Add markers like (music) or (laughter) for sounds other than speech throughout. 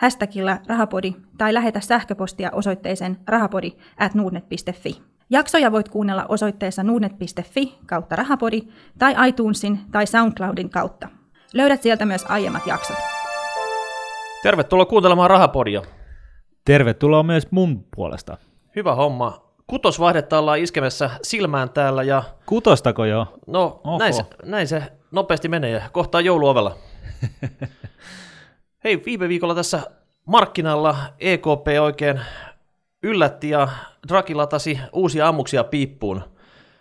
hashtagilla rahapodi tai lähetä sähköpostia osoitteeseen rahapodi at nuudnet.fi. Jaksoja voit kuunnella osoitteessa nuudnet.fi kautta rahapodi tai iTunesin tai SoundCloudin kautta. Löydät sieltä myös aiemmat jaksot. Tervetuloa kuuntelemaan Rahapodia. Tervetuloa myös mun puolesta. Hyvä homma. Kutosvaihdetta ollaan iskemässä silmään täällä ja Kutostako jo? no Oho. näin se, näin se nopeasti menee ja kohtaa jouluovella. (laughs) Hei, viime viikolla tässä markkinalla EKP oikein yllätti ja Draghi latasi uusia ammuksia piippuun.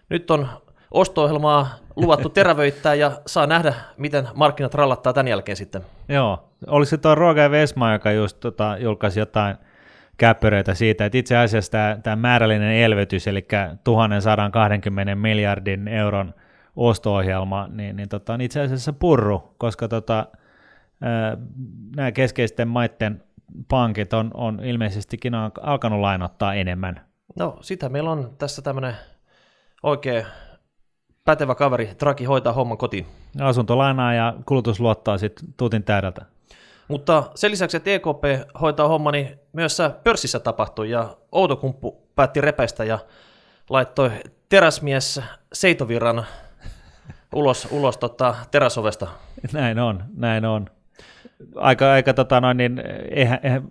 Nyt on osto-ohjelmaa luvattu (laughs) terävöittää ja saa nähdä, miten markkinat rallattaa tämän jälkeen sitten. Joo. Oliko se tuo Roger Vesma, joka just tota, julkaisi jotain käppyröitä siitä, että itse asiassa tämä, tämä määrällinen elvytys, eli 1120 miljardin euron osto-ohjelma, niin, niin tota, on itse asiassa purru, koska tota, nämä keskeisten maiden pankit on, on ilmeisestikin al- alkanut lainottaa enemmän. No, sitä meillä on tässä tämmöinen oikein pätevä kaveri, Draghi hoitaa homman kotiin. Asuntolainaa ja kulutusluottoa sitten tuutin täydeltä. Mutta sen lisäksi, että EKP hoitaa homma, niin myös pörssissä tapahtui ja Outokumppu päätti repäistä ja laittoi teräsmies Seitovirran ulos, ulos tota, teräsovesta. (laughs) Näin on, näin on. Aika, aika tota noin, niin eihän, eihän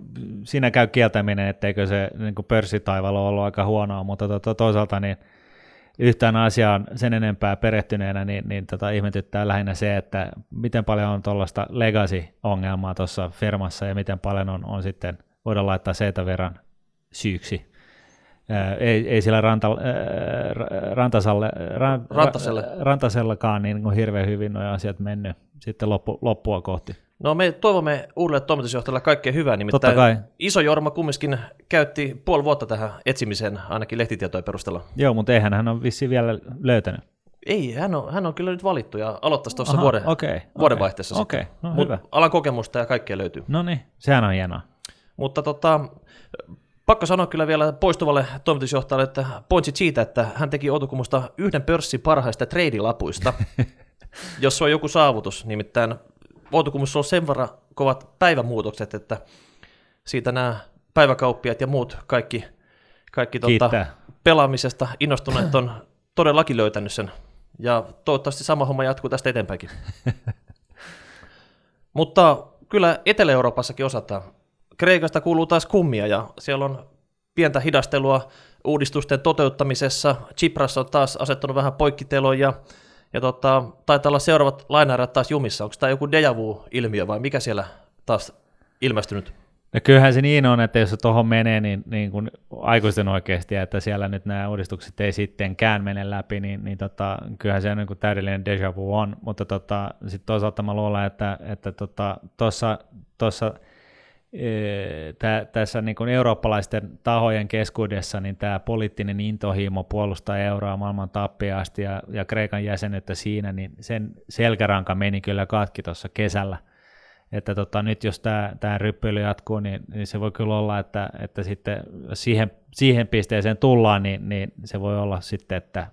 siinä käy kieltäminen, etteikö se niin kuin pörssitaival ole ollut aika huonoa, mutta to, to, toisaalta niin yhtään asiaan sen enempää perehtyneenä, niin, niin tota, ihmetyttää lähinnä se, että miten paljon on tuollaista legacy-ongelmaa tuossa firmassa ja miten paljon on, on sitten, voidaan laittaa seitä verran syyksi. Ää, ei, ei sillä ranta, ää, rantasalle, ran, Rantaselle. rantasellakaan niin kuin hirveän hyvin nuo asiat mennyt sitten loppu, loppua kohti. No me toivomme uudelle toimitusjohtajalle kaikkea hyvää, Totta nimittäin kai. iso Jorma kumminkin käytti puoli vuotta tähän etsimiseen, ainakin lehtitietojen perusteella. Joo, mutta eihän hän ole vissiin vielä löytänyt. Ei, hän on, hän on kyllä nyt valittu ja aloittaisi tuossa vuoden, okei, vuodenvaihteessa. okei, sitten. okei, no Mut hyvä. alan kokemusta ja kaikkea löytyy. No niin, sehän on hienoa. Mutta tota, pakko sanoa kyllä vielä poistuvalle toimitusjohtajalle, että pointsit siitä, että hän teki Outokummusta yhden pörssin parhaista treidilapuista, (laughs) jos se on joku saavutus. Nimittäin Outokummussa on sen verran kovat päivämuutokset, että siitä nämä päiväkauppiat ja muut kaikki, kaikki Kiittää. pelaamisesta innostuneet on todellakin löytänyt sen. Ja toivottavasti sama homma jatkuu tästä eteenpäinkin. (laughs) Mutta kyllä Etelä-Euroopassakin osataan. Kreikasta kuuluu taas kummia ja siellä on pientä hidastelua uudistusten toteuttamisessa. Tsipras on taas asettanut vähän poikkiteloja ja, ja tota, taitaa olla seuraavat lainaerät taas jumissa. Onko tämä joku deja vu-ilmiö vai mikä siellä taas ilmestynyt? No kyllähän se niin on, että jos se tuohon menee, niin, niin kuin aikuisten oikeasti, että siellä nyt nämä uudistukset ei sittenkään mene läpi, niin, niin tota, kyllähän se niin kuin täydellinen deja vu on, mutta tota, sitten toisaalta mä luulen, että että tota, tuossa tuossa ee, tä, tässä niin kuin eurooppalaisten tahojen keskuudessa niin tämä poliittinen intohimo puolustaa euroa maailman tappiasti ja, ja Kreikan jäsenyyttä siinä, niin sen selkäranka meni kyllä katki tuossa kesällä. Että tota, nyt jos tämä, tämä ryppyily jatkuu, niin, niin se voi kyllä olla, että, että sitten siihen, siihen pisteeseen tullaan, niin, niin se voi olla sitten, että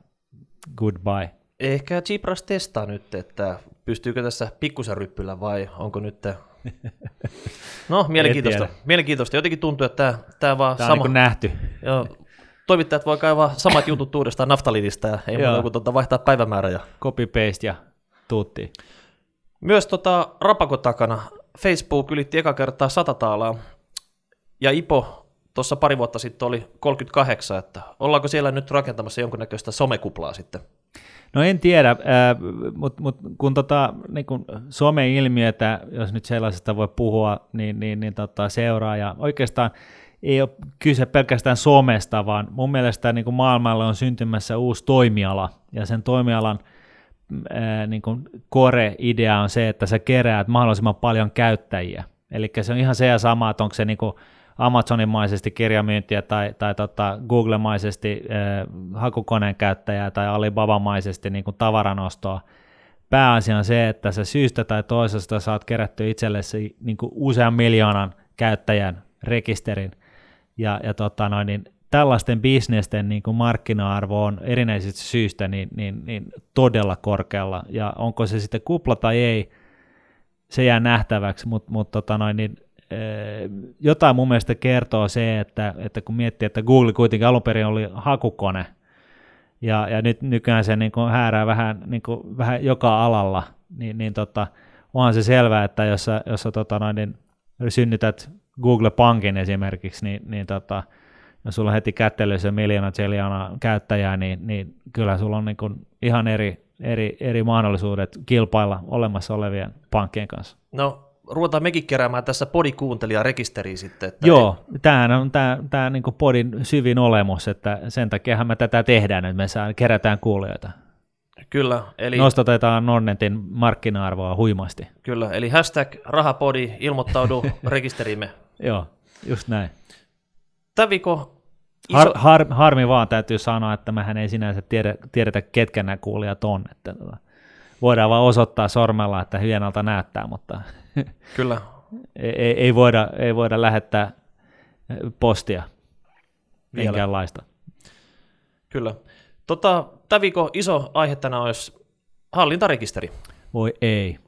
goodbye. Ehkä Tsipras testaa nyt, että pystyykö tässä pikkusen ryppyllä vai onko nyt... (laughs) No, mielenkiintoista. Mielenkiintoista. Jotenkin tuntuu, että tämä vaan Tämä on sama... niin nähty. Joo, toimittajat voi kaivaa samat jutut uudestaan naftaliinista ja ei muuta kuin tuota vaihtaa päivämäärä. Ja... Copy paste ja tuutti. Myös tota, rapakon takana Facebook ylitti eka kertaa 100 taalaa ja IPO tuossa pari vuotta sitten oli 38, että ollaanko siellä nyt rakentamassa jonkunnäköistä somekuplaa sitten? No en tiedä, äh, mutta mut, kun tota, niin kun some-ilmiötä, jos nyt sellaisesta voi puhua, niin, niin, niin tota, seuraa. Ja oikeastaan ei ole kyse pelkästään somesta, vaan mun mielestä niin kuin maailmalle on syntymässä uusi toimiala, ja sen toimialan ää, niin kuin core-idea on se, että sä keräät mahdollisimman paljon käyttäjiä. Eli se on ihan se ja sama, että onko se niin kuin Amazonimaisesti kirjamyyntiä tai, tai tota Google-maisesti äh, hakukoneen käyttäjää tai Alibaba-maisesti niin kuin tavaranostoa. Pääasia on se, että sä syystä tai toisesta saat kerättyä itsellesi niin kuin usean miljoonan käyttäjän rekisterin. Ja, ja tota noin, niin tällaisten bisnesten niin kuin markkina-arvo on erinäisistä syistä niin, niin, niin todella korkealla. Ja onko se sitten kupla tai ei, se jää nähtäväksi, mutta mut, tota niin, jotain mun mielestä kertoo se, että, että kun miettii, että Google kuitenkin alun perin oli hakukone, ja, ja nyt nykyään se niin kuin häärää vähän, niin kuin, vähän joka alalla, niin, niin tota, onhan se selvää, että jos jos tota noin, niin synnytät Google Pankin esimerkiksi, niin, niin tota, jos sulla on heti kättelyssä miljoona triljoona käyttäjää, niin, niin kyllä sulla on niin kuin ihan eri, eri, eri mahdollisuudet kilpailla olemassa olevien pankkien kanssa. No, ruvetaan mekin keräämään tässä podikuuntelijarekisteriä sitten. Että Joo, ei... tämähän on tämä, tämä niin podin syvin olemus, että sen takia me tätä tehdään, että me saa, kerätään kuulijoita. Kyllä. Eli... Nostatetaan Nonnetin markkina-arvoa huimasti. Kyllä, eli hashtag rahapodi, ilmoittaudu (laughs) rekisteriimme. Joo, just näin. Tämä viikko Iso... Har, har, harmi vaan täytyy sanoa, että mehän ei sinänsä tiedä, tiedetä, ketkä nämä kuulijat on. Että, tota, voidaan vaan osoittaa sormella, että hienolta näyttää, mutta (laughs) Kyllä. ei, ei, voida, ei voida lähettää postia minkäänlaista. Kyllä. Tota, tämä viikon iso aihe tänään olisi hallintarekisteri. Voi ei.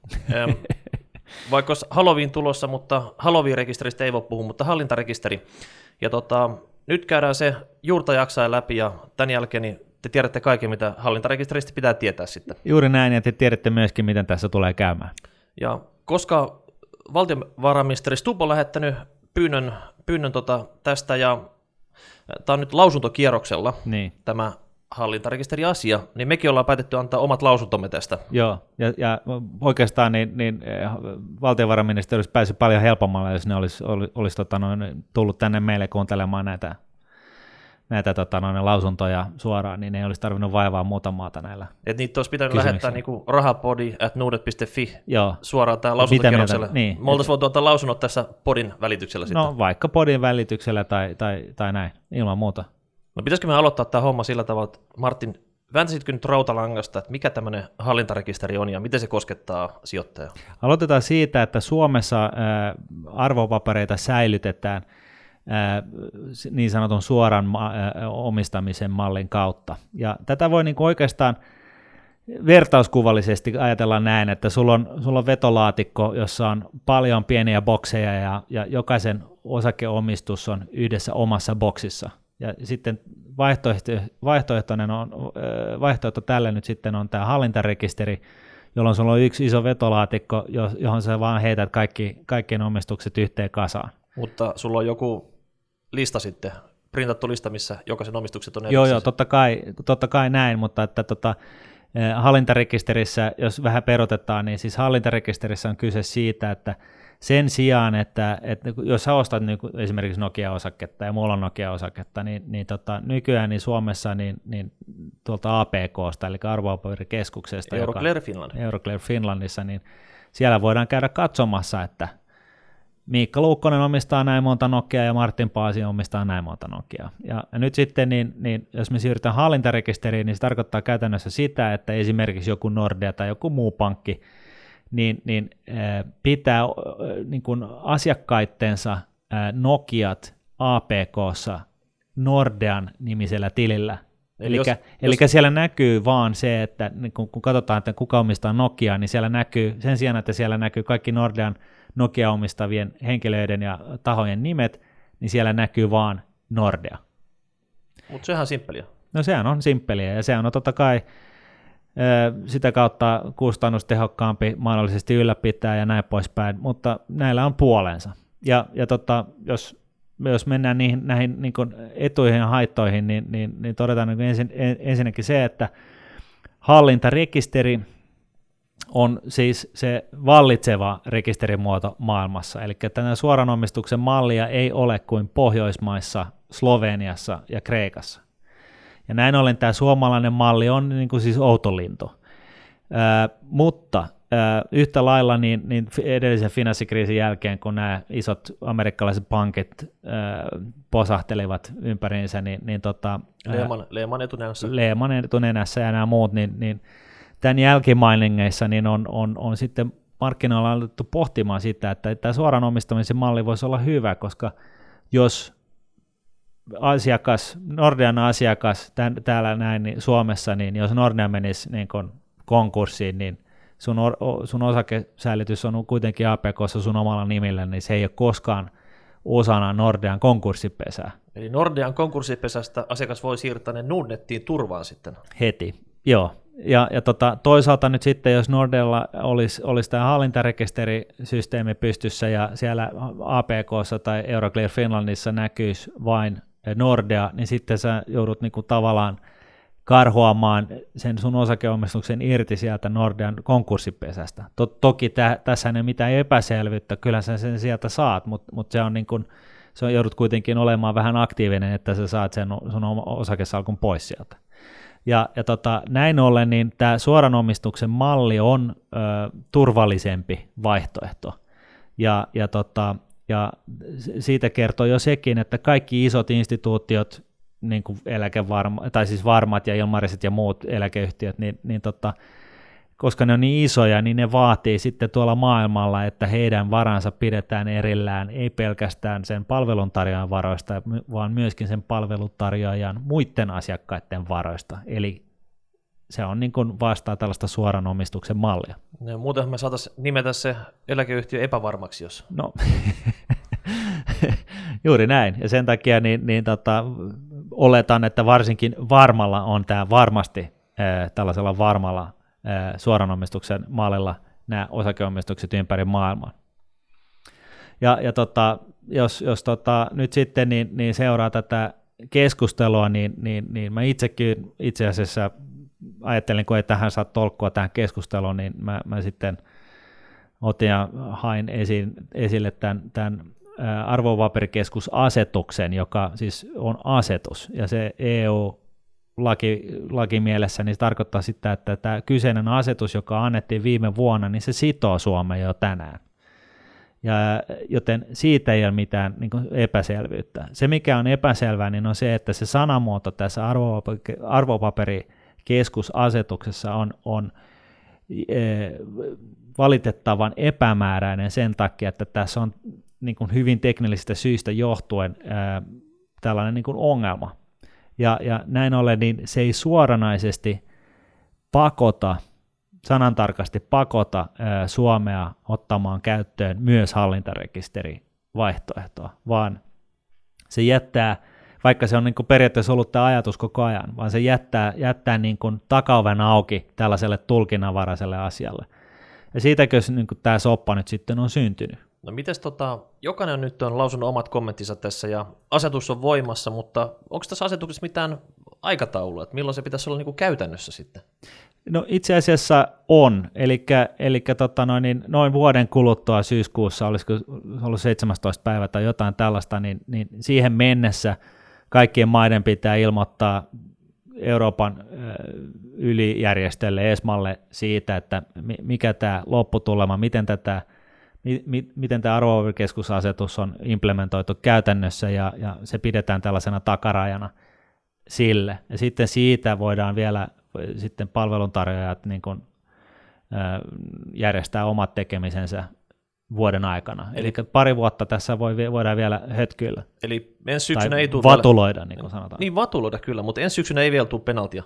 Vaikka olisi Halloween tulossa, mutta Halloween-rekisteristä ei voi puhua, mutta hallintarekisteri. Ja tota, nyt käydään se juurta jaksain läpi ja tämän jälkeen niin te tiedätte kaiken, mitä hallintarekisteristä pitää tietää sitten. Juuri näin, ja te tiedätte myöskin, miten tässä tulee käymään. Ja koska valtiovarainministeri Stubb on lähettänyt pyynnön, pyynnön tota tästä, ja tämä on nyt lausuntokierroksella, niin. tämä hallintarekisteriasia, niin mekin ollaan päätetty antaa omat lausuntomme tästä. Joo, ja, ja oikeastaan niin, niin eh, valtiovarainministeri olisi päässyt paljon helpommalla, jos ne olisi, olisi, olisi tota noin, tullut tänne meille kuuntelemaan näitä näitä tota, noin, lausuntoja suoraan, niin ei olisi tarvinnut vaivaa muuta maata näillä Et niitä olisi pitänyt lähettää niin kuin rahapodi at nuudet.fi Joo. suoraan tähän lausuntokierrokselle. Niin. Me oltaisiin voitu ottaa lausunnot tässä podin välityksellä sitten. No vaikka podin välityksellä tai, tai, tai näin, ilman muuta. No pitäisikö me aloittaa tämä homma sillä tavalla, että Martin, vääntäisitkö nyt rautalangasta, että mikä tämmöinen hallintarekisteri on ja miten se koskettaa sijoittajaa? Aloitetaan siitä, että Suomessa arvopapereita säilytetään – niin sanotun suoran omistamisen mallin kautta. Ja tätä voi niin oikeastaan vertauskuvallisesti ajatella näin, että sulla on, sulla on vetolaatikko, jossa on paljon pieniä bokseja ja, ja jokaisen osakeomistus on yhdessä omassa boksissa. Ja sitten vaihtoehto, vaihtoehtoinen on, vaihtoehto tälle nyt sitten on tämä hallintarekisteri, jolloin sulla on yksi iso vetolaatikko, johon sä vaan heität kaikki, kaikkien omistukset yhteen kasaan. Mutta sulla on joku lista sitten, printattu lista, missä jokaisen omistukset on erikseen. Joo, joo, totta kai, totta kai näin, mutta että tota, eh, hallintarekisterissä, jos vähän perotetaan, niin siis hallintarekisterissä on kyse siitä, että sen sijaan, että, että jos sä ostat niin esimerkiksi Nokia-osaketta ja mulla on Nokia-osaketta, niin, niin tota, nykyään niin Suomessa niin, niin tuolta APKsta, eli arvopaperikeskuksesta, Euroclear Finland. Euroclear Finlandissa, niin siellä voidaan käydä katsomassa, että Miikka Luukkonen omistaa näin monta Nokia ja Martin Paasi omistaa näin monta Nokia. Ja nyt sitten, niin, niin jos me siirrytään hallintarekisteriin, niin se tarkoittaa käytännössä sitä, että esimerkiksi joku Nordea tai joku muu pankki niin, niin pitää niin kuin asiakkaittensa Nokiat APKssa Nordean nimisellä tilillä. Eli, jos, eli jos... siellä näkyy vaan se, että niin kun, kun katsotaan, että kuka omistaa Nokiaa, niin siellä näkyy, sen sijaan, että siellä näkyy kaikki Nordean Nokia-omistavien henkilöiden ja tahojen nimet, niin siellä näkyy vaan Nordea. Mutta sehän on simppeliä. No sehän on simppeliä ja sehän on totta kai sitä kautta kustannustehokkaampi mahdollisesti ylläpitää ja näin poispäin, mutta näillä on puolensa. Ja, ja tota, jos, jos mennään niihin, näihin niin etuihin ja haittoihin, niin, niin, niin todetaan niin ensin, ensinnäkin se, että hallintarekisteri on siis se vallitseva rekisterimuoto maailmassa. Eli tämä suoran omistuksen mallia ei ole kuin Pohjoismaissa, Sloveniassa ja Kreikassa. Ja näin ollen tämä suomalainen malli on niin kuin siis outolinto. Ää, mutta yhtä lailla niin, niin edellisen finanssikriisin jälkeen, kun nämä isot amerikkalaiset pankit posahtelivat ympäriinsä, niin, niin tota, Lehman, Lehman etunenässä. Lehman etunenässä ja nämä muut, niin, niin tämän jälkimainingeissa niin on, on, on sitten markkinoilla alettu pohtimaan sitä, että tämä suoran omistamisen malli voisi olla hyvä, koska jos asiakas, Nordean asiakas tämän, täällä näin niin Suomessa, niin jos Nordea menisi niin kun konkurssiin, niin sun, sun osakesäilytys on kuitenkin APKssa sun omalla nimillä, niin se ei ole koskaan osana Nordean konkurssipesää. Eli Nordean konkurssipesästä asiakas voi siirtää ne Nordnettiin turvaan sitten. Heti, joo. Ja, ja tota, toisaalta nyt sitten, jos Nordella olisi, olisi tämä hallintarekisterisysteemi pystyssä ja siellä APKssa tai Euroclear Finlandissa näkyisi vain Nordea, niin sitten sä joudut niinku tavallaan karhoamaan sen sun osakeomistuksen irti sieltä Nordean konkurssipesästä. To, toki tä, tässä ei ole mitään epäselvyyttä, kyllä sä sen sieltä saat, mutta mut se on niin kuin, se on, joudut kuitenkin olemaan vähän aktiivinen, että sä saat sen sun osakesalkun pois sieltä. Ja, ja tota, näin ollen niin tämä suoran omistuksen malli on ö, turvallisempi vaihtoehto. Ja, ja, tota, ja siitä kertoo jo sekin, että kaikki isot instituutiot, niin kuin eläkevarma, tai siis varmat ja ilmariset ja muut eläkeyhtiöt, niin, niin tota, koska ne on niin isoja, niin ne vaatii sitten tuolla maailmalla, että heidän varansa pidetään erillään, ei pelkästään sen palveluntarjoajan varoista, vaan myöskin sen palveluntarjoajan muiden asiakkaiden varoista. Eli se on niin kuin vastaa tällaista suoran omistuksen mallia. Ja muuten me saataisiin nimetä se eläkeyhtiö epävarmaksi, jos... No, (laughs) juuri näin. Ja sen takia niin, niin tota, oletan, että varsinkin varmalla on tämä varmasti äh, tällaisella varmalla suoranomistuksen mallilla nämä osakeomistukset ympäri maailmaa. Ja, ja tota, jos, jos tota, nyt sitten niin, niin seuraa tätä keskustelua, niin, niin, niin mä itsekin itse asiassa ajattelin, kun ei tähän saa tolkkua tähän keskusteluun, niin mä, mä sitten otin ja hain esiin, esille tämän, tämän arvopaperikeskusasetuksen, joka siis on asetus, ja se EU laki, lakimielessä, niin se tarkoittaa sitä, että tämä kyseinen asetus, joka annettiin viime vuonna, niin se sitoo Suomea jo tänään. Ja, joten siitä ei ole mitään niin kuin epäselvyyttä. Se, mikä on epäselvää, niin on se, että se sanamuoto tässä arvopaperikeskusasetuksessa on, on e, valitettavan epämääräinen sen takia, että tässä on niin kuin hyvin teknillisistä syistä johtuen ää, tällainen niin kuin ongelma. Ja, ja näin ollen niin se ei suoranaisesti pakota, sanantarkasti pakota ää, Suomea ottamaan käyttöön myös hallintarekisterivaihtoehtoa, vaan se jättää, vaikka se on niin kuin periaatteessa ollut tämä ajatus koko ajan, vaan se jättää, jättää niin kuin takaoven auki tällaiselle tulkinnanvaraiselle asialle. Ja siitäkö niin tämä soppa nyt sitten on syntynyt. No mites tota, jokainen nyt on lausunut omat kommenttinsa tässä ja asetus on voimassa, mutta onko tässä asetuksessa mitään aikataulua, että milloin se pitäisi olla niin kuin käytännössä sitten? No itse asiassa on, eli tota noin, niin noin vuoden kuluttua syyskuussa, olisiko ollut 17 päivä tai jotain tällaista, niin, niin siihen mennessä kaikkien maiden pitää ilmoittaa Euroopan ylijärjestölle ESMalle siitä, että mikä tämä lopputulema, miten tätä mi, miten tämä arvopaperikeskusasetus on implementoitu käytännössä ja, ja se pidetään tällaisena takarajana sille. Ja sitten siitä voidaan vielä sitten palveluntarjoajat niin kuin, ä, järjestää omat tekemisensä vuoden aikana. Eli, Eli pari vuotta tässä voi, voidaan vielä hötkyillä. Eli ensi syksynä ei tule vatuloida, vielä... niin kuin sanotaan. Niin, vatuloida kyllä, mutta ensi syksynä ei vielä tule penaltia.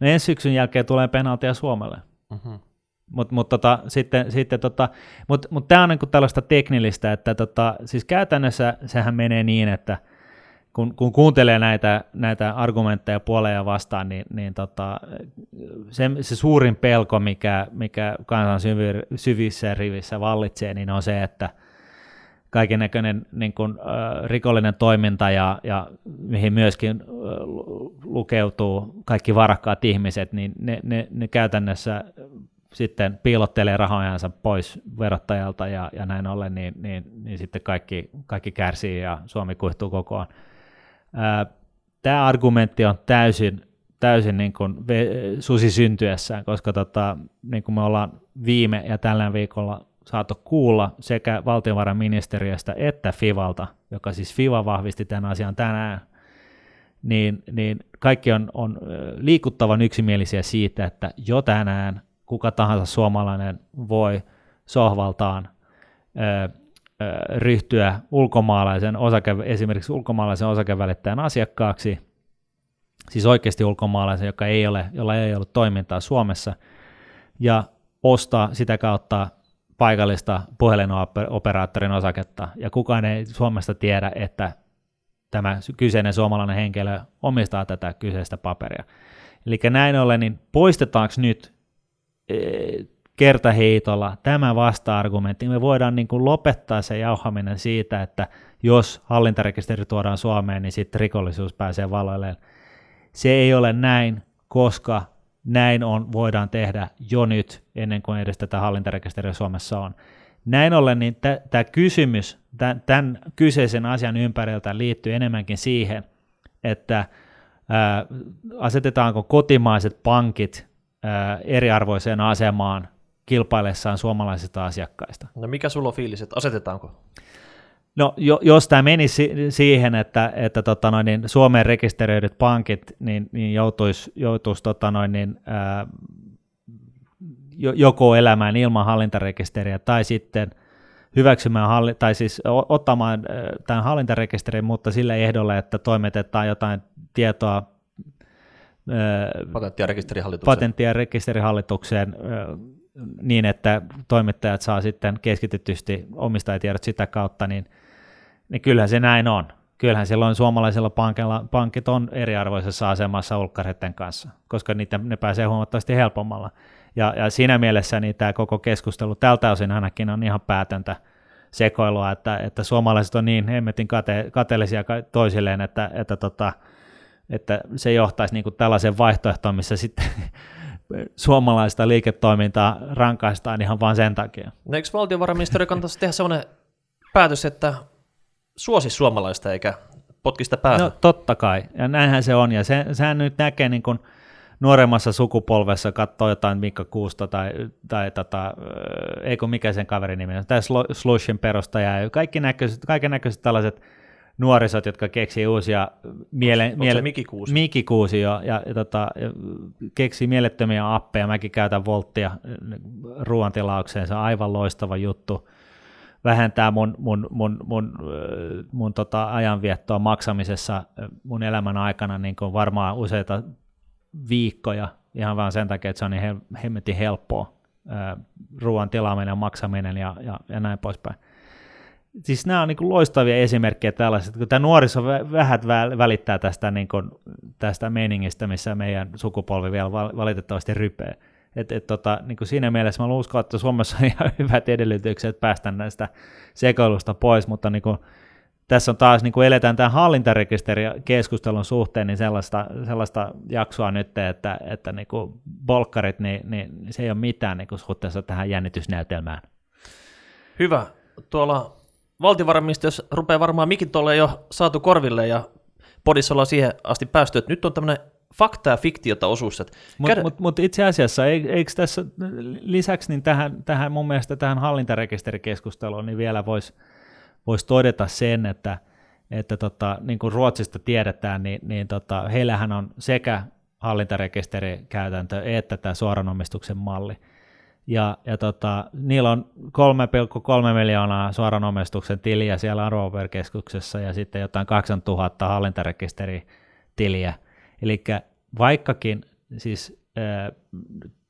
No ensi syksyn jälkeen tulee penaltia Suomelle. Uh-huh. Mutta mut tota, sitten, sitten tota, mut, mut tämä on niinku tällaista teknillistä, että tota, siis käytännössä sehän menee niin, että kun, kun kuuntelee näitä, näitä argumentteja puoleen vastaan, niin, niin tota, se, se, suurin pelko, mikä, mikä kansan syvi, syvissä rivissä vallitsee, niin on se, että kaiken näköinen niin äh, rikollinen toiminta ja, ja mihin myöskin äh, lukeutuu kaikki varakkaat ihmiset, niin ne, ne, ne käytännössä sitten piilottelee rahojansa pois verottajalta ja, ja näin ollen, niin, niin, niin sitten kaikki, kaikki kärsii ja Suomi kuihtuu kokoon. Tämä argumentti on täysin, täysin niin kuin susi syntyessään, koska tota, niin kuin me ollaan viime ja tällä viikolla saatu kuulla sekä valtiovarainministeriöstä että FIValta, joka siis FIVA vahvisti tämän asian tänään, niin, niin kaikki on, on liikuttavan yksimielisiä siitä, että jo tänään kuka tahansa suomalainen voi sohvaltaan ryhtyä ulkomaalaisen osake, esimerkiksi ulkomaalaisen osakevälittäjän asiakkaaksi, siis oikeasti ulkomaalaisen, joka ei ole, jolla ei ollut toimintaa Suomessa, ja ostaa sitä kautta paikallista puhelinoperaattorin osaketta, ja kukaan ei Suomesta tiedä, että tämä kyseinen suomalainen henkilö omistaa tätä kyseistä paperia. Eli näin ollen, niin poistetaanko nyt kertaheitolla tämä vasta-argumentti, me voidaan niin kuin lopettaa se jauhaminen siitä, että jos hallintarekisteri tuodaan Suomeen, niin sitten rikollisuus pääsee valoilleen. Se ei ole näin, koska näin on, voidaan tehdä jo nyt, ennen kuin edes tätä hallintarekisteriä Suomessa on. Näin ollen niin tämä kysymys tämän kyseisen asian ympäriltä liittyy enemmänkin siihen, että ää, asetetaanko kotimaiset pankit eriarvoiseen asemaan kilpaillessaan suomalaisista asiakkaista. No mikä sulla on fiilis, että asetetaanko? No jo, jos tämä menisi siihen, että, että tota noin, niin Suomeen rekisteröidyt pankit niin, niin joutuisi, joutuisi tota noin, niin, ää, joko elämään ilman hallintarekisteriä tai sitten hyväksymään halli, tai siis ottamaan tämän hallintarekisterin, mutta sillä ehdolla, että toimitetaan jotain tietoa patentti- ja rekisterihallitukseen, patentti- ja rekisterihallitukseen niin, että toimittajat saa sitten keskitytysti omistajatiedot sitä kautta, niin, niin kyllähän se näin on. Kyllähän silloin suomalaisilla pankilla, pankit on eriarvoisessa asemassa ulkkareiden kanssa, koska niitä, ne pääsee huomattavasti helpommalla. Ja, ja siinä mielessä niin tämä koko keskustelu tältä osin ainakin on ihan päätöntä sekoilua, että, että suomalaiset on niin hemmetin kate, kateellisia toisilleen, että, että, tota, että se johtaisi niin kuin tällaisen vaihtoehtoon, missä sitten (laughs) suomalaista liiketoimintaa rankaistaan ihan vain sen takia. No eikö valtiovarainministeriö kannattaisi tehdä sellainen päätös, että suosi suomalaista eikä potkista päätä? No totta kai, ja näinhän se on, ja se, sehän nyt näkee niin kuin nuoremmassa sukupolvessa katsoo jotain Mikko Kuusta tai, tai tota, eikö mikä sen kaverin nimi on, tämä Slushin perustaja ja kaikki näköiset, kaiken näköiset tällaiset nuorisot, jotka keksii uusia miele, miele, Miki Kuusi? Miki Kuusi jo, ja, ja, tota, keksii mielettömiä appeja. Mäkin käytän volttia ruoantilaukseen, se on aivan loistava juttu. Vähentää mun, mun, mun, mun, mun, mun tota ajanviettoa maksamisessa mun elämän aikana niin kuin varmaan useita viikkoja ihan vaan sen takia, että se on niin hemmetin helppoa ruoan tilaaminen ja maksaminen ja, ja, ja näin poispäin. Siis nämä on niin loistavia esimerkkejä tällaiset, kun tämä nuoriso vähät välittää tästä, niin kuin, tästä meiningistä, missä meidän sukupolvi vielä valitettavasti rypee. Et, et tota, niin kuin siinä mielessä mä uskon, että Suomessa on (laughs) ihan hyvät edellytykset päästä näistä sekoilusta pois, mutta niin kuin, tässä on taas, niin kuin eletään tämän hallintarekisterikeskustelun suhteen, niin sellaista, sellaista jaksoa nyt, että, että niin kuin bolkkarit, niin, niin se ei ole mitään niin kuin suhteessa tähän jännitysnäytelmään. Hyvä. Tuolla valtiovarainministeriössä rupeaa varmaan mikin tuolle jo saatu korville ja podissa ollaan siihen asti päästy, että nyt on tämmöinen fakta ja fiktiota osuus. Mutta käydä... mut, mut itse asiassa, eikö tässä lisäksi niin tähän, tähän mun mielestä tähän hallintarekisterikeskusteluun niin vielä voisi voisi todeta sen, että, että tota, niin kuin Ruotsista tiedetään, niin, niin tota, heillähän on sekä hallintarekisterikäytäntö että tämä suoranomistuksen malli. Ja, ja tota, niillä on 3,3 miljoonaa suoranomistuksen tiliä siellä arvopaperikeskuksessa ja sitten jotain 8000 hallintarekisteritiliä. Eli vaikkakin siis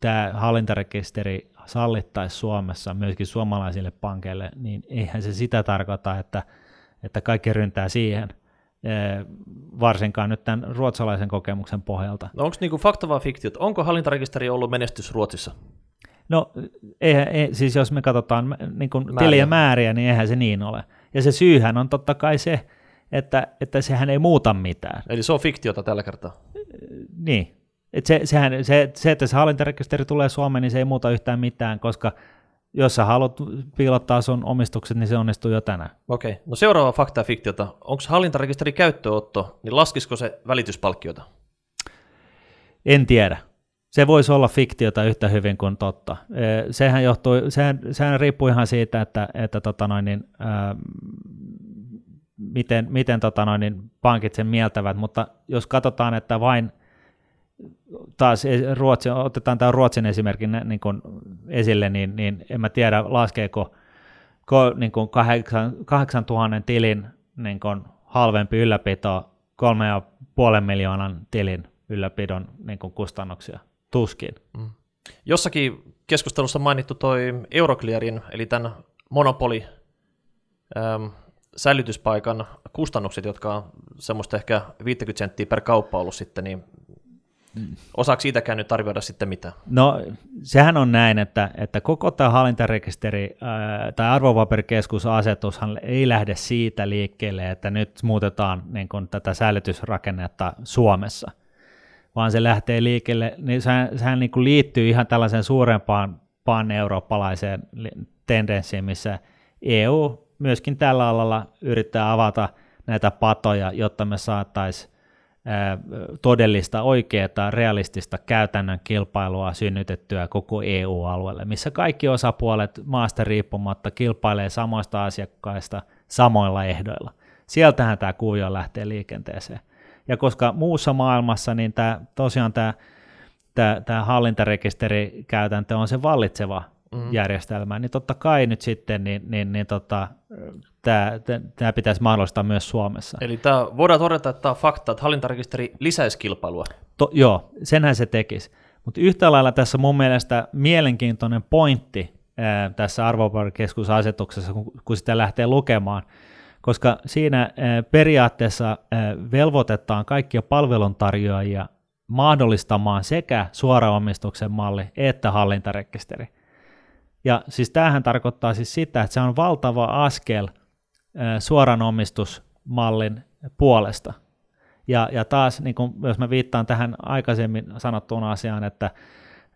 tämä hallintarekisteri sallittaisi Suomessa myöskin suomalaisille pankeille, niin eihän se sitä tarkoita, että, että kaikki ryntää siihen, varsinkaan nyt tämän ruotsalaisen kokemuksen pohjalta. No onko niinku fakta vai fiktiot? Onko hallintarekisteri ollut menestys Ruotsissa? No eihän, ei, siis jos me katsotaan niin kuin tiliä määriä, niin eihän se niin ole. Ja se syyhän on totta kai se, että, että sehän ei muuta mitään. Eli se on fiktiota tällä kertaa? Niin, et se, sehän, se, se, että se hallintarekisteri tulee Suomeen, niin se ei muuta yhtään mitään, koska jos sä haluat piilottaa sun omistukset, niin se onnistuu jo tänään. Okei, okay. no seuraava fakta ja fiktiota. Onko hallintarekisteri käyttöotto, niin laskisiko se välityspalkkiota? En tiedä. Se voisi olla fiktiota yhtä hyvin kuin totta. Sehän, johtuu, sehän, sehän riippuu ihan siitä, että, että tota noin, niin, ää, miten, miten tota noin, niin pankit sen mieltävät, mutta jos katsotaan, että vain taas e- Ruotsi, otetaan tämä Ruotsin esimerkin niin kuin esille, niin, niin en mä tiedä, laskeeko ko, niin kuin 8000 tilin niin kuin halvempi ylläpito kolme ja puolen miljoonan tilin ylläpidon niin kuin kustannuksia. Tuskin. Mm. Jossakin keskustelussa mainittu toi Euroclearin, eli tämän monopoli äm, säilytyspaikan kustannukset, jotka on semmoista ehkä 50 senttiä per kauppa ollut sitten, niin osaako siitäkään nyt arvioida sitten mitä? No sehän on näin, että, että koko tämä hallintarekisteri ää, tai arvopaperikeskusasetushan ei lähde siitä liikkeelle, että nyt muutetaan niin kun, tätä säilytysrakennetta Suomessa, vaan se lähtee liikkeelle, niin sehän, sehän niin kuin liittyy ihan tällaiseen suurempaan pan-eurooppalaiseen tendenssiin, missä EU myöskin tällä alalla yrittää avata näitä patoja, jotta me saataisiin todellista, oikeaa, realistista käytännön kilpailua synnytettyä koko EU-alueelle, missä kaikki osapuolet maasta riippumatta kilpailee samoista asiakkaista samoilla ehdoilla. Sieltähän tämä kuvio lähtee liikenteeseen. Ja koska muussa maailmassa, niin tämä, tosiaan tämä, tämä, tämä hallintarekisterikäytäntö on se vallitseva mm. järjestelmä, niin totta kai nyt sitten niin, niin, niin tota, tämä, tämä pitäisi mahdollistaa myös Suomessa. Eli tämä, voidaan todeta, että tämä on fakta, että hallintarekisteri lisäisi kilpailua. To, joo, senhän se tekisi. Mutta yhtä lailla tässä mun mielestä mielenkiintoinen pointti ää, tässä arvopaperikeskusasetuksessa, kun, kun sitä lähtee lukemaan, koska siinä ää, periaatteessa ää, velvoitetaan kaikkia palveluntarjoajia mahdollistamaan sekä suoraomistuksen malli että hallintarekisteri. Ja siis tämähän tarkoittaa siis sitä, että se on valtava askel suoran omistusmallin puolesta. Ja, ja taas, niin kun, jos mä viittaan tähän aikaisemmin sanottuun asiaan, että,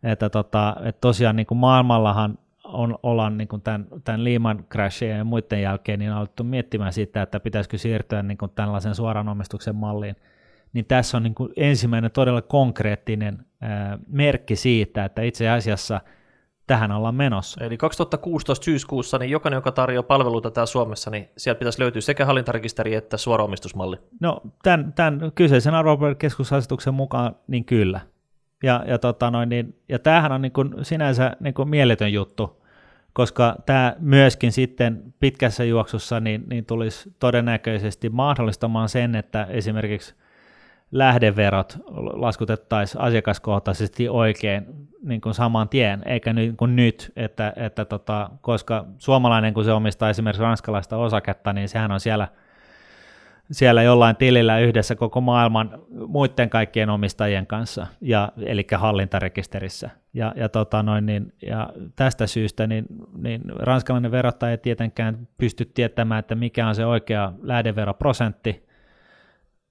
että, tota, että tosiaan niin maailmallahan on, ollaan niin tämän, tämän Lehman Crashien ja muiden jälkeen niin alettu miettimään sitä, että pitäisikö siirtyä niin tällaisen suoran omistuksen malliin, niin tässä on niin ensimmäinen todella konkreettinen ää, merkki siitä, että itse asiassa – tähän ollaan menossa. Eli 2016 syyskuussa niin jokainen, joka tarjoaa palveluita täällä Suomessa, niin sieltä pitäisi löytyä sekä hallintarekisteri että suoraomistusmalli. No tämän, tämän kyseisen arvopaperikeskusasetuksen mukaan niin kyllä. Ja, ja, tota noin, niin, ja tämähän on niin kuin sinänsä niin kuin mieletön juttu, koska tämä myöskin sitten pitkässä juoksussa niin, niin tulisi todennäköisesti mahdollistamaan sen, että esimerkiksi lähdeverot laskutettaisiin asiakaskohtaisesti oikein niin kuin saman tien, eikä niin kuin nyt, että, että tota, koska suomalainen, kun se omistaa esimerkiksi ranskalaista osaketta, niin sehän on siellä, siellä jollain tilillä yhdessä koko maailman muiden kaikkien omistajien kanssa, ja, eli hallintarekisterissä. Ja, ja, tota noin, niin, ja tästä syystä niin, niin ranskalainen verottaja ei tietenkään pysty tietämään, että mikä on se oikea lähdeveroprosentti,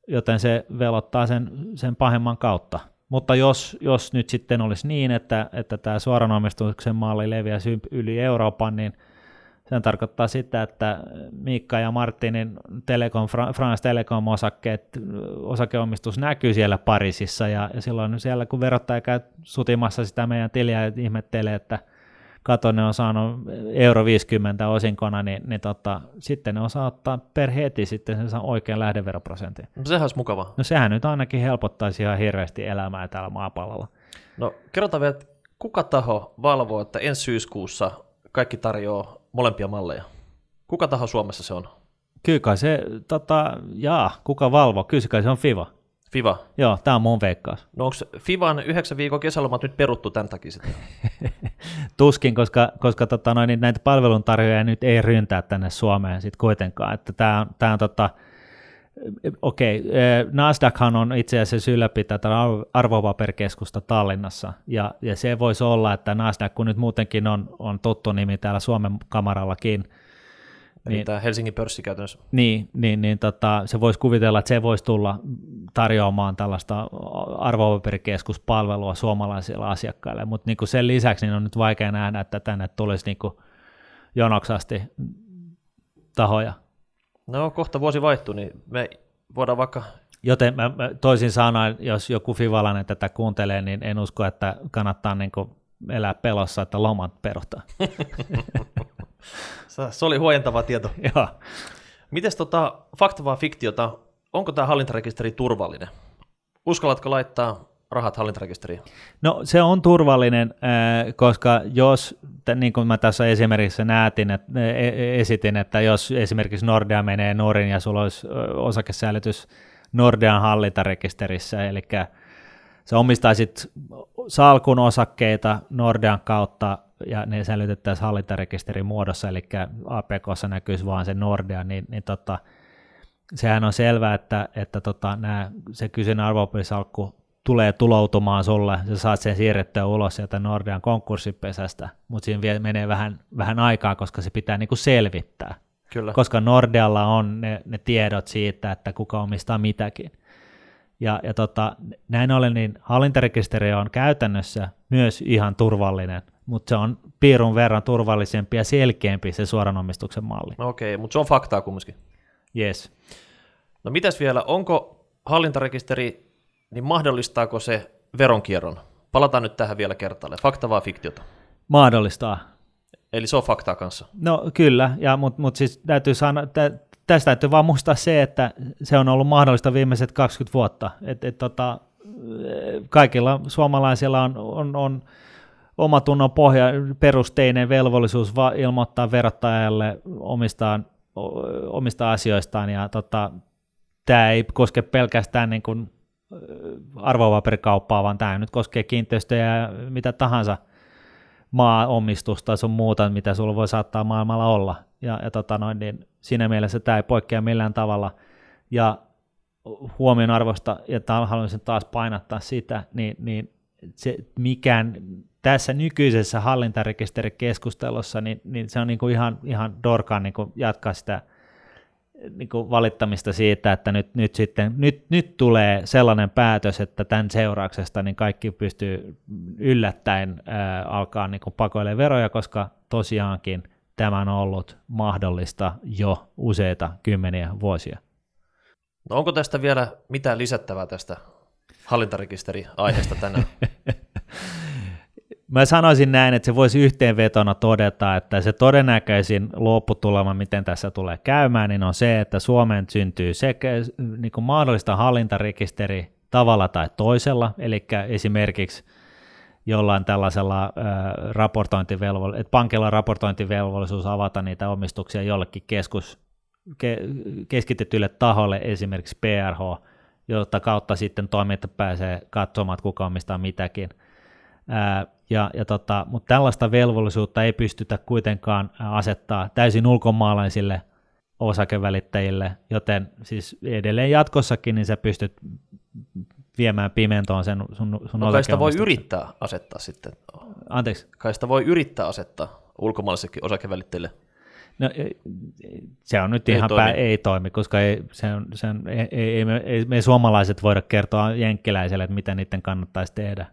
joten se velottaa sen, sen pahemman kautta. Mutta jos, jos nyt sitten olisi niin, että, että tämä suoranomistuksen malli leviäisi yli Euroopan, niin sen tarkoittaa sitä, että Miikka ja Martinin Telekom, France Telekom osakkeet, osakeomistus näkyy siellä Pariisissa ja, ja silloin siellä kun verottaja käy sutimassa sitä meidän tiliä ja ihmettelee, että kato, ne on saanut euro 50 osinkona, niin, niin tota, sitten ne osaa ottaa per heti sitten sen oikean lähdeveroprosentin. No sehän olisi mukava. No sehän nyt ainakin helpottaisi ihan hirveästi elämää täällä maapallolla. No kerrotaan vielä, että kuka taho valvoo, että ensi syyskuussa kaikki tarjoaa molempia malleja? Kuka taho Suomessa se on? Kyllä kai se, tota, jaa, kuka valvoo? Kyllä kai se on FIVA. FIVA. Joo, tämä on mun veikkaus. No onko FIVAn yhdeksän viikon kesälomat nyt peruttu tämän takia sitten? (laughs) Tuskin, koska, koska tota, noin, niin näitä palveluntarjoajia nyt ei ryntää tänne Suomeen sitten kuitenkaan. Että tämä, tämä on tota, okei, okay, Nasdaqhan on itse asiassa ylläpitää tätä arvopaperikeskusta Tallinnassa, ja, ja se voisi olla, että Nasdaq, kun nyt muutenkin on, on tuttu nimi täällä Suomen kamarallakin, Eli niin, tämä Helsingin pörssi käytännössä. Niin, niin, niin tota, se voisi kuvitella, että se voisi tulla tarjoamaan tällaista arvopaperikeskuspalvelua suomalaisille asiakkaille, mutta niin sen lisäksi niin on nyt vaikea nähdä, että tänne tulisi niin jonoksasti tahoja. No kohta vuosi vaihtuu, niin me voidaan vaikka Joten mä, mä toisin sanoen, jos joku Fivalainen tätä kuuntelee, niin en usko, että kannattaa niin elää pelossa, että lomat peruttaa. (laughs) Se oli huojentava tieto. (laughs) Joo. Mites tota, fakta vai fiktiota, onko tämä hallintarekisteri turvallinen? Uskallatko laittaa rahat hallintarekisteriin? No se on turvallinen, äh, koska jos, niin kuin mä tässä esimerkiksi näetin, että, e, e, esitin, että jos esimerkiksi Nordea menee nurin ja sulla olisi osakesäilytys Nordean hallintarekisterissä, eli sä omistaisit salkun osakkeita Nordean kautta ja ne säilytettäisiin hallintarekisterin muodossa, eli APKssa näkyisi vaan se Nordea, niin, niin tota, sehän on selvää, että, että tota, nää, se kyseinen arvopaperisalkku tulee tuloutumaan sulle, sä saat sen siirrettyä ulos sieltä Nordean konkurssipesästä, mutta siinä vielä menee vähän, vähän aikaa, koska se pitää niinku selvittää. Kyllä. Koska Nordealla on ne, ne tiedot siitä, että kuka omistaa mitäkin. Ja, ja tota, näin ollen niin hallintarekisteri on käytännössä myös ihan turvallinen, mutta se on piirun verran turvallisempi ja selkeämpi se suoran omistuksen malli. No okei, mutta se on faktaa kumminkin. Yes. No mitäs vielä, onko hallintarekisteri, niin mahdollistaako se veronkierron? Palataan nyt tähän vielä kertaalle. Fakta vai fiktiota? Mahdollistaa. Eli se on faktaa kanssa. No kyllä, ja, mutta mut siis täytyy sanoa, että tästä täytyy vaan muistaa se, että se on ollut mahdollista viimeiset 20 vuotta. Et, et, tota, kaikilla suomalaisilla on, on, on omatunnon pohja, perusteinen velvollisuus va- ilmoittaa verottajalle omistaan, omista asioistaan, ja tota, tämä ei koske pelkästään niin kuin arvopaperikauppaa, vaan tämä nyt koskee kiinteistöjä ja mitä tahansa maaomistusta sun muuta, mitä sulla voi saattaa maailmalla olla. Ja, ja tota noin, niin siinä mielessä tämä ei poikkea millään tavalla. Ja huomion arvosta, ja haluaisin taas painottaa sitä, niin, niin se mikään tässä nykyisessä hallintarekisterikeskustelussa, niin, niin se on niin kuin ihan, ihan dorkaan niin kuin jatkaa sitä niin kuin valittamista siitä, että nyt, nyt, sitten, nyt, nyt tulee sellainen päätös, että tämän seurauksesta niin kaikki pystyy yllättäen ää, alkaa niin kuin pakoille veroja, koska tosiaankin tämä on ollut mahdollista jo useita kymmeniä vuosia. No onko tästä vielä mitään lisättävää tästä hallintarekisteri-aiheesta tänään? (laughs) Mä sanoisin näin, että se voisi yhteenvetona todeta, että se todennäköisin lopputulema, miten tässä tulee käymään, niin on se, että Suomeen syntyy sekä niin kuin mahdollista hallintarekisteri tavalla tai toisella, eli esimerkiksi jollain tällaisella äh, raportointivelvollisuus, että pankilla on raportointivelvollisuus avata niitä omistuksia jollekin keskus, ke, keskitetylle taholle, esimerkiksi PRH, jotta kautta sitten toiminta pääsee katsomaan, kuka omistaa mitäkin. Ää, ja, ja tota, mutta tällaista velvollisuutta ei pystytä kuitenkaan asettaa täysin ulkomaalaisille osakevälittäjille, joten siis edelleen jatkossakin niin sä pystyt viemään pimentoon sen sun, sun no, kai sitä voi yrittää asettaa sitten. Anteeksi? Kai sitä voi yrittää asettaa ulkomaalaisillekin osakevälittäjille. No, se on nyt ei ihan toimi. Pää, ei toimi, koska ei, se on, se on, ei, ei, me, ei me suomalaiset voida kertoa jenkkiläiselle, että mitä niiden kannattaisi tehdä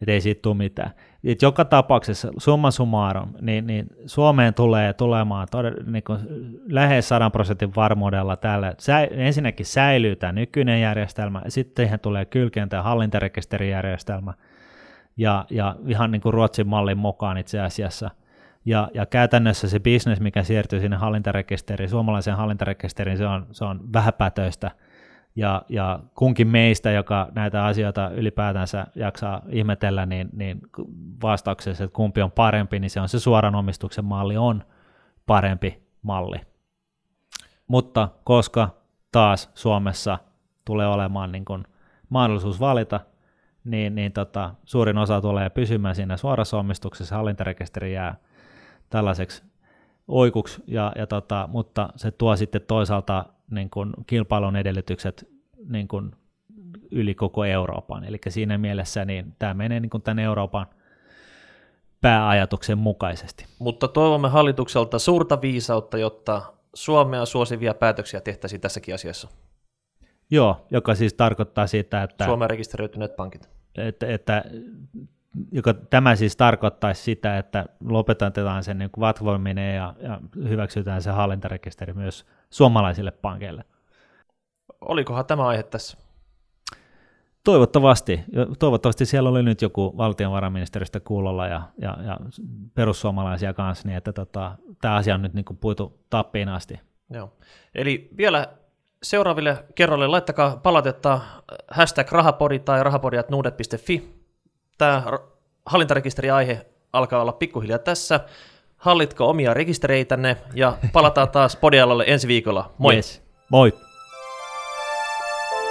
että ei siitä tule mitään. Et joka tapauksessa summa summarum, niin, niin Suomeen tulee tulemaan todella, niin kuin lähes 100 prosentin varmuudella täällä. Sä, ensinnäkin säilyy tämä nykyinen järjestelmä, sitten siihen tulee kylkeen tämä hallintarekisterijärjestelmä, ja, ja ihan niin kuin Ruotsin mallin mukaan itse asiassa. Ja, ja käytännössä se bisnes, mikä siirtyy sinne hallintarekisteriin, suomalaiseen hallintarekisteriin, se on, se on vähäpätöistä – ja, ja kunkin meistä, joka näitä asioita ylipäätänsä jaksaa ihmetellä, niin, niin vastauksessa, että kumpi on parempi, niin se on se suoran omistuksen malli on parempi malli. Mutta koska taas Suomessa tulee olemaan niin kuin mahdollisuus valita, niin, niin tota, suurin osa tulee pysymään siinä suorassa omistuksessa, hallintarekisteri jää tällaiseksi oikuksi, ja, ja tota, mutta se tuo sitten toisaalta niin kuin kilpailun edellytykset niin kuin yli koko Euroopan. Eli siinä mielessä niin tämä menee niin kuin tämän Euroopan pääajatuksen mukaisesti. Mutta toivomme hallitukselta suurta viisautta, jotta Suomea suosivia päätöksiä tehtäisiin tässäkin asiassa. Joo, joka siis tarkoittaa sitä, että... Suomeen rekisteröityneet pankit. Että, että joka, tämä siis tarkoittaisi sitä, että lopetetaan sen niin vatvoiminen ja, ja hyväksytään se hallintarekisteri myös suomalaisille pankeille. olikohan tämä aihe tässä? Toivottavasti. Toivottavasti siellä oli nyt joku valtionvarainministeriöstä kuulolla ja, ja, ja perussuomalaisia kanssa, niin että tota, tämä asia on nyt niin kuin puitu tappiin asti. Joo. Eli vielä seuraaville kerroille laittakaa palautetta hashtag rahapodi tai rahapodi.nuudet.fi. Tämä hallintarekisteriaihe alkaa olla pikkuhiljaa tässä. Hallitko omia rekistereitänne ja palataan taas podialalle ensi viikolla. Moi! Yes. Moi!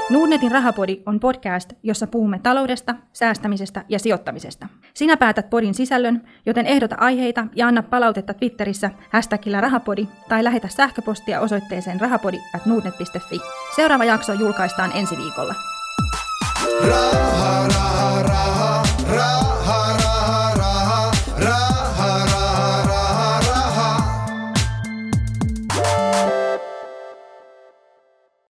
Nuudnetin rahapodi on podcast, jossa puhumme taloudesta, säästämisestä ja sijoittamisesta. Sinä päätät podin sisällön, joten ehdota aiheita ja anna palautetta Twitterissä hashtagillä rahapodi tai lähetä sähköpostia osoitteeseen rahapodi.nuudnet.fi. Seuraava jakso julkaistaan ensi viikolla. Raha, raha, raha, raha.